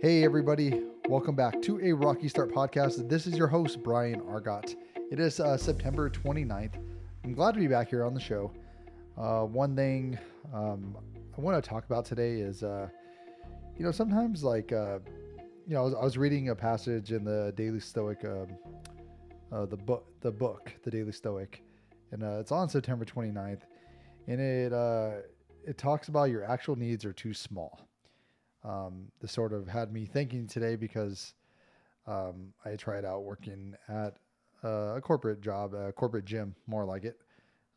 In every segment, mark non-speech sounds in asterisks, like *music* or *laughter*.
Hey, everybody. Welcome back to a Rocky Start podcast. This is your host, Brian Argot. It is uh, September 29th. I'm glad to be back here on the show. Uh, one thing um, I want to talk about today is, uh, you know, sometimes like, uh, you know, I was, I was, reading a passage in the Daily Stoic, um, uh, the book, the book, the Daily Stoic, and uh, it's on September 29th, and it it talks about your actual needs are too small um, this sort of had me thinking today because um, I tried out working at uh, a corporate job, a corporate gym, more like it.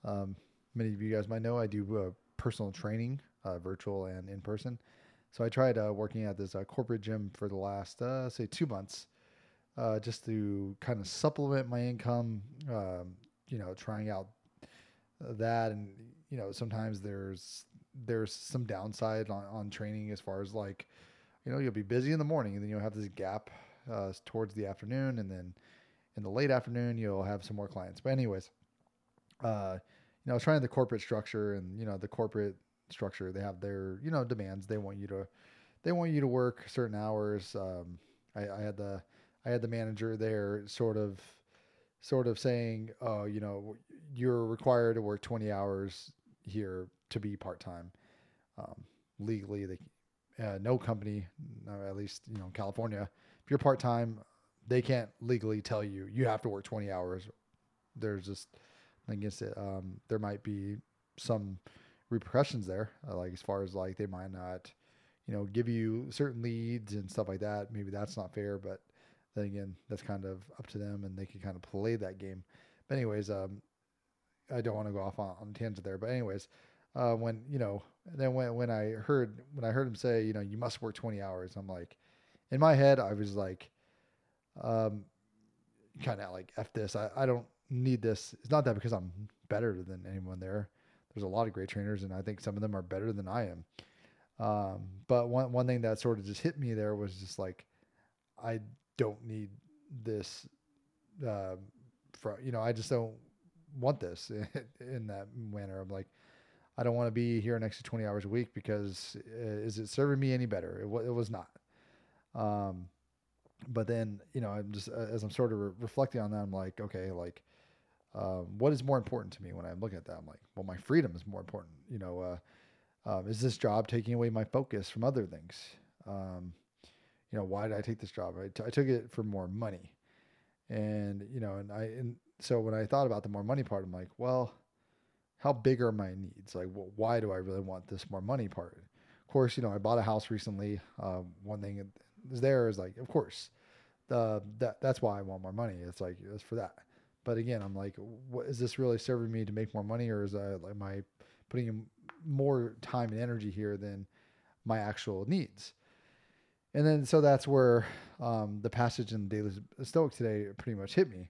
Um, many of you guys might know I do uh, personal training, uh, virtual and in person. So I tried uh, working at this uh, corporate gym for the last, uh, say, two months, just to kind of supplement my income. Um, you know, trying out that, and you know, sometimes there's there's some downside on, on training as far as like, you know, you'll be busy in the morning and then you'll have this gap uh, towards the afternoon. And then in the late afternoon, you'll have some more clients. But, anyways, uh, you know, I was trying the corporate structure and, you know, the corporate structure, they have their, you know, demands. They want you to, they want you to work certain hours. Um, I, I had the, I had the manager there sort of, sort of saying, oh, you know, you're required to work 20 hours here to be part time. Um, legally, they uh, no company, at least you know California, if you're part time, they can't legally tell you you have to work 20 hours. There's just against it. Um, there might be some repercussions there, uh, like as far as like they might not, you know, give you certain leads and stuff like that. Maybe that's not fair, but then again, that's kind of up to them, and they can kind of play that game. But anyways, um, I don't want to go off on, on tangent there, but anyways, uh, when you know, then when when I heard when I heard him say, you know, you must work 20 hours, I'm like, in my head, I was like, um, kind of like f this. I, I don't need this. It's not that because I'm better than anyone there. There's a lot of great trainers, and I think some of them are better than I am. Um, but one one thing that sort of just hit me there was just like, I don't need this. Uh, for you know, I just don't want this in, *laughs* in that manner. I'm like, I don't want to be here next to 20 hours a week because uh, is it serving me any better? It, w- it was not. Um, but then, you know, I'm just, uh, as I'm sort of re- reflecting on that, I'm like, okay, like, um, what is more important to me when I look at that? I'm like, well, my freedom is more important. You know, uh, um, is this job taking away my focus from other things? Um, you know, why did I take this job? I, t- I took it for more money. And, you know, and I, and so when I thought about the more money part, I'm like, well, how big are my needs? Like, well, why do I really want this more money part? Of course, you know, I bought a house recently. Uh, one thing is there is like, of course, the that that's why I want more money. It's like it's for that. But again, I'm like, what is this really serving me to make more money, or is I am I putting more time and energy here than my actual needs? And then so that's where um, the passage in the Daily Stoic today pretty much hit me.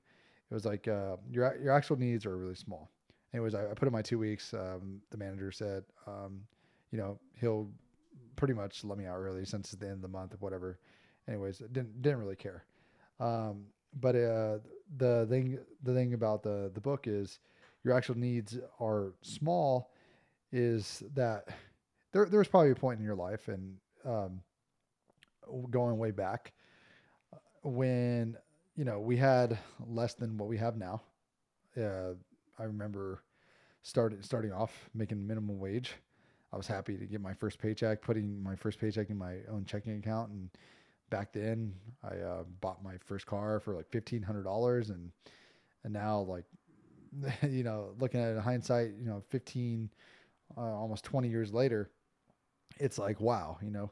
It was like uh, your your actual needs are really small anyways, I, I, put in my two weeks. Um, the manager said, um, you know, he'll pretty much let me out early since it's the end of the month or whatever. Anyways, didn't didn't really care. Um, but uh, the thing the thing about the the book is your actual needs are small. Is that there? There's probably a point in your life and um, going way back when you know we had less than what we have now. Uh, I remember started starting off making minimum wage. I was happy to get my first paycheck, putting my first paycheck in my own checking account. And back then, I uh, bought my first car for like fifteen hundred dollars, and and now like *laughs* you know, looking at it in hindsight, you know, fifteen, uh, almost twenty years later, it's like wow, you know,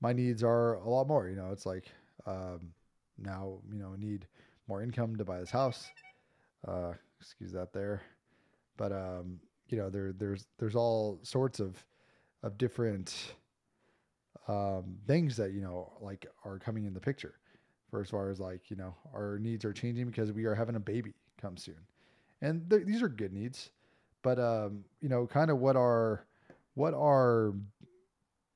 my needs are a lot more. You know, it's like um, now you know need more income to buy this house. Uh, excuse that there. But um, you know, there there's there's all sorts of of different um, things that you know like are coming in the picture for as far as like you know our needs are changing because we are having a baby come soon and th- these are good needs but um, you know kind of what are what are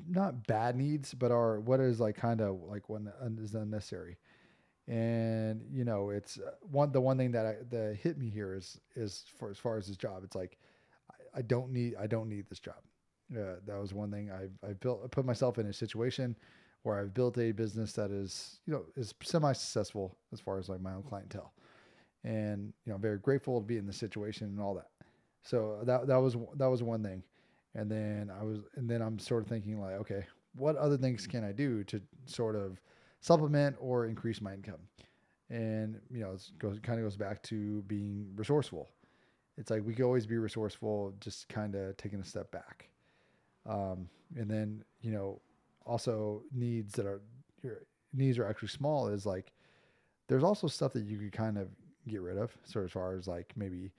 not bad needs but are what is like kind of like when is unnecessary and you know it's uh, one the one thing that I, that hit me here is is for as far as this job it's like I, I don't need I don't need this job. Uh, that was one thing I I built I put myself in a situation where I've built a business that is, you know, is semi-successful as far as like my own clientele, and you know, very grateful to be in the situation and all that. So that that was that was one thing, and then I was, and then I'm sort of thinking like, okay, what other things can I do to sort of supplement or increase my income? And you know, it goes kind of goes back to being resourceful. It's like we can always be resourceful, just kind of taking a step back. Um, and then you know, also needs that are your needs are actually small is like there's also stuff that you could kind of get rid of. So as far as like maybe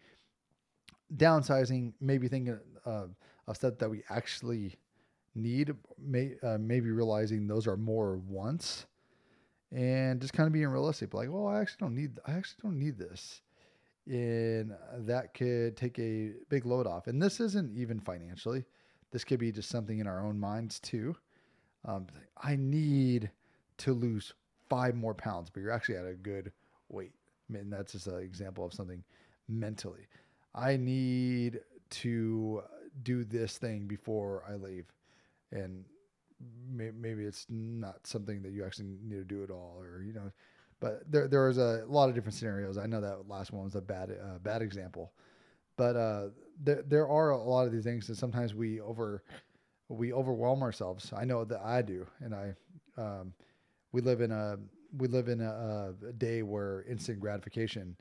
downsizing, maybe thinking uh, of stuff that we actually need, may, uh, maybe realizing those are more wants, and just kind of being realistic. Like, well, I actually don't need, I actually don't need this, and that could take a big load off. And this isn't even financially. This could be just something in our own minds too. Um, I need to lose five more pounds, but you're actually at a good weight. I mean, that's just an example of something mentally. I need to do this thing before I leave. And may, maybe it's not something that you actually need to do at all, or, you know, but there, there was a lot of different scenarios. I know that last one was a bad, uh, bad example, but, uh, there, there are a lot of these things that sometimes we over, we overwhelm ourselves. I know that I do. And I, um, we live in a, we live in a, a day where instant gratification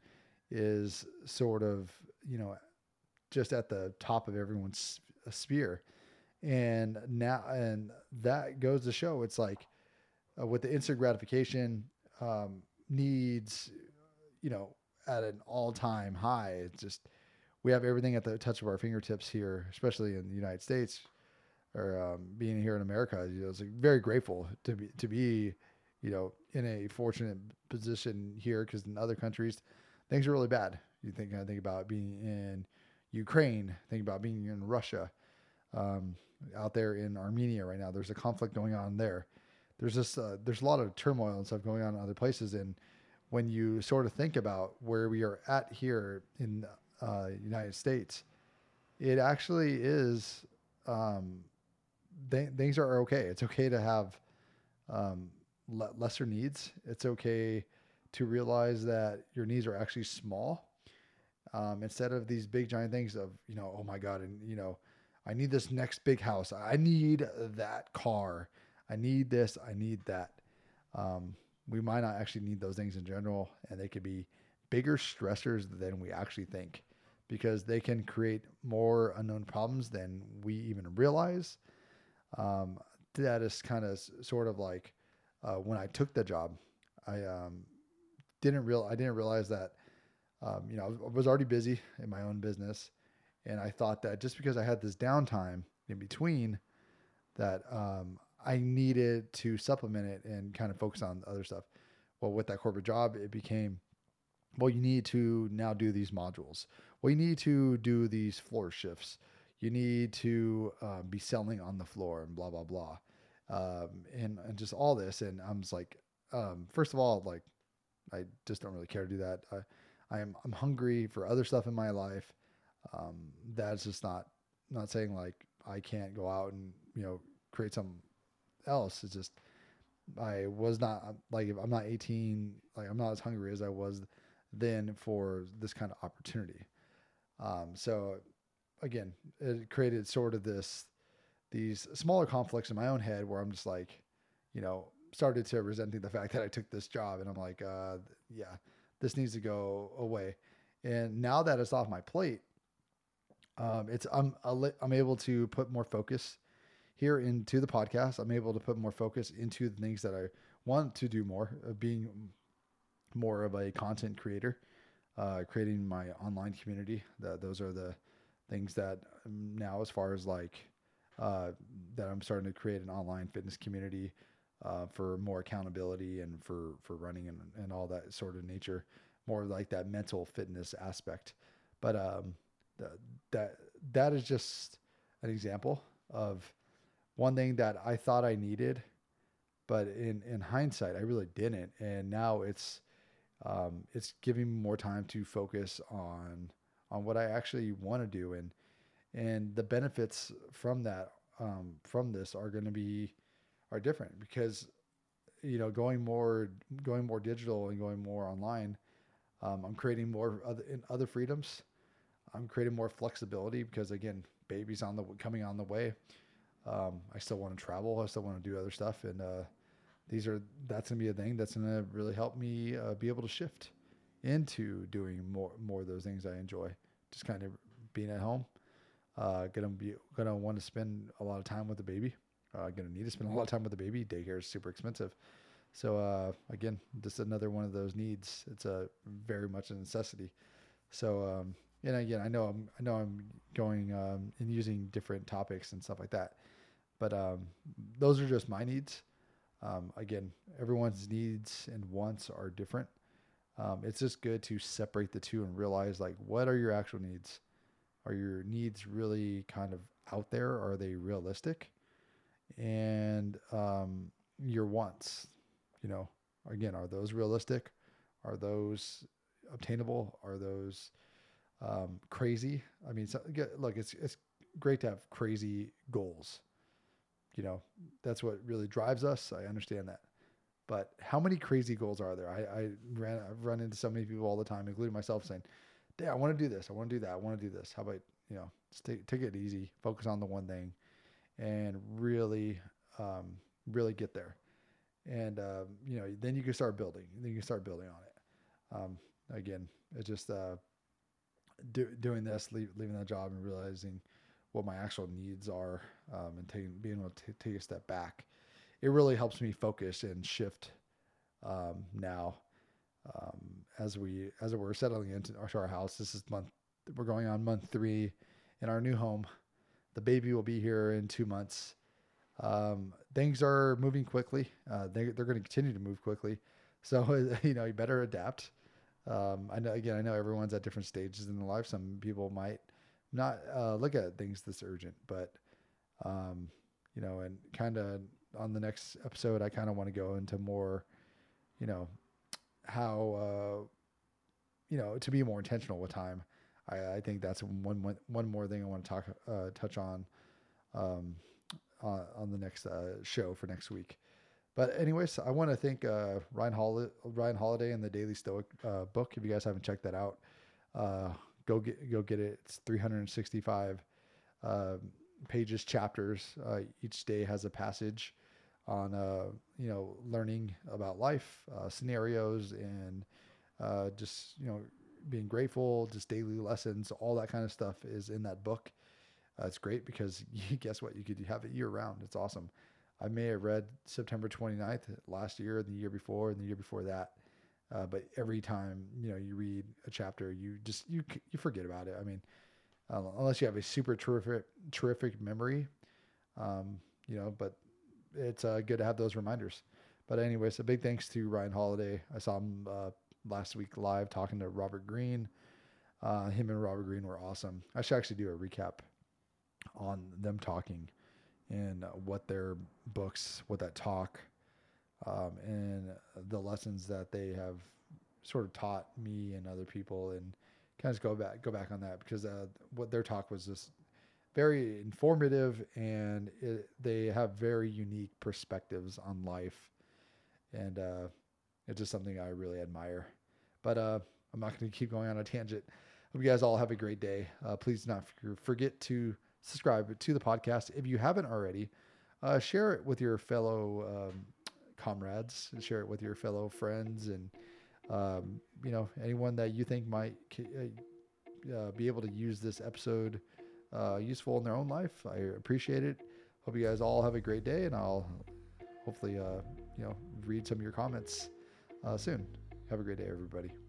is sort of you know just at the top of everyone's sphere and now and that goes to show it's like uh, with the instant gratification um, needs you know at an all-time high it's just we have everything at the touch of our fingertips here especially in the united states or um, being here in america you know it's like very grateful to be to be you know in a fortunate position here because in other countries things are really bad. You think I think about being in Ukraine, think about being in Russia, um, out there in Armenia right now. There's a conflict going on there. There's just uh, there's a lot of turmoil and stuff going on in other places. And when you sort of think about where we are at here in uh, United States, it actually is um, th- things are okay. It's okay to have um, le- lesser needs. It's okay to realize that your needs are actually small um, instead of these big giant things of you know oh my god and you know i need this next big house. I need that car. I need this i need that. Um, we might not actually need those things in general and they could be bigger stressors than we actually think because they can create more unknown problems than we even realize. Um, that is kind of sort of like uh, when i took the job i um, didn't real I didn't realize that um, you know I was already busy in my own business, and I thought that just because I had this downtime in between, that um, I needed to supplement it and kind of focus on other stuff. Well, with that corporate job, it became well, you need to now do these modules. Well, you need to do these floor shifts. You need to uh, be selling on the floor and blah blah blah, um, and and just all this. And I'm just like, um, first of all, like I just don't really care to do that. I, I am I'm hungry for other stuff in my life. Um, that's just not not saying like I can't go out and you know create something else. It's just I was not like if I'm not 18. Like I'm not as hungry as I was then for this kind of opportunity. Um, so again, it created sort of this these smaller conflicts in my own head where I'm just like, you know, started to resenting the fact that I took this job, and I'm like, uh, yeah, this needs to go away. And now that it's off my plate, um, it's I'm I'm able to put more focus here into the podcast. I'm able to put more focus into the things that I want to do more, of being more of a content creator, uh, creating my online community. That those are the things that now, as far as like uh, that, I'm starting to create an online fitness community uh, for more accountability and for for running and, and all that sort of nature, more like that mental fitness aspect. But um, the, that that is just an example of one thing that I thought I needed, but in in hindsight, I really didn't. And now it's um, it's giving me more time to focus on on what I actually want to do and and the benefits from that um, from this are going to be are different because you know, going more, going more digital and going more online, um, I'm creating more other in other freedoms. I'm creating more flexibility because again, baby's on the coming on the way. Um, I still want to travel. I still want to do other stuff, and uh, these are that's gonna be a thing that's gonna really help me uh, be able to shift into doing more more of those things I enjoy. Just kind of being at home. Uh, gonna be gonna want to spend a lot of time with the baby. Uh, gonna need to spend a lot of time with the baby. Daycare is super expensive. So uh, again, just another one of those needs. It's a very much a necessity. So um, and again, I know I'm I know I'm going um, and using different topics and stuff like that, but um, those are just my needs. Um, again, everyone's needs and wants are different. Um, it's just good to separate the two and realize like what are your actual needs. Are your needs really kind of out there? Are they realistic? And um, your wants, you know, again, are those realistic? Are those obtainable? Are those um, crazy? I mean, so, look, it's it's great to have crazy goals. You know, that's what really drives us. I understand that. But how many crazy goals are there? I, I ran I've run into so many people all the time, including myself, saying, "Yeah, I want to do this. I want to do that. I want to do this. How about you know, take take it easy, focus on the one thing, and really, um, really get there. And um, you know, then you can start building. Then you can start building on it. Um, again, it's just uh, do, doing this, leave, leaving that job, and realizing what my actual needs are, um, and taking being able to take a step back. It really helps me focus and shift um, now um, as we as we're settling into our house. This is month we're going on month three in our new home. The baby will be here in two months. Um, things are moving quickly. Uh, they, they're going to continue to move quickly. So, *laughs* you know, you better adapt. Um, I know, again, I know everyone's at different stages in their life. Some people might not uh, look at things this urgent, but, um, you know, and kind of on the next episode, I kind of want to go into more, you know, how, uh, you know, to be more intentional with time. I, I think that's one, one, one more thing I want to talk, uh, touch on, um, on, on the next uh, show for next week. But anyways, I want to thank uh, Ryan, Hol- Ryan Holiday and the Daily Stoic uh, book. If you guys haven't checked that out, uh, go get go get it. It's 365 um, pages, chapters. Uh, each day has a passage on uh, you know learning about life, uh, scenarios, and just you know being grateful, just daily lessons, all that kind of stuff is in that book. It's great because *laughs* guess what? You could have it year round. It's awesome. I may have read September 29th last year, the year before, and the year before that. Uh, but every time you know you read a chapter, you just you you forget about it. I mean, uh, unless you have a super terrific terrific memory, um, you know. But it's uh, good to have those reminders. But anyways, a big thanks to Ryan Holiday. I saw him uh, last week live talking to Robert Greene. Uh, him and Robert Greene were awesome. I should actually do a recap on them talking and what their books, what that talk, um, and the lessons that they have sort of taught me and other people, and kind of go back go back on that because uh, what their talk was just very informative, and it, they have very unique perspectives on life, and uh, it's just something I really admire. But uh, I'm not going to keep going on a tangent. Hope you guys all have a great day. Uh, please not forget to subscribe to the podcast if you haven't already. Uh, share it with your fellow um, comrades. Share it with your fellow friends, and um, you know anyone that you think might uh, uh, be able to use this episode uh, useful in their own life. I appreciate it. Hope you guys all have a great day, and I'll hopefully uh, you know read some of your comments uh, soon. Have a great day, everybody.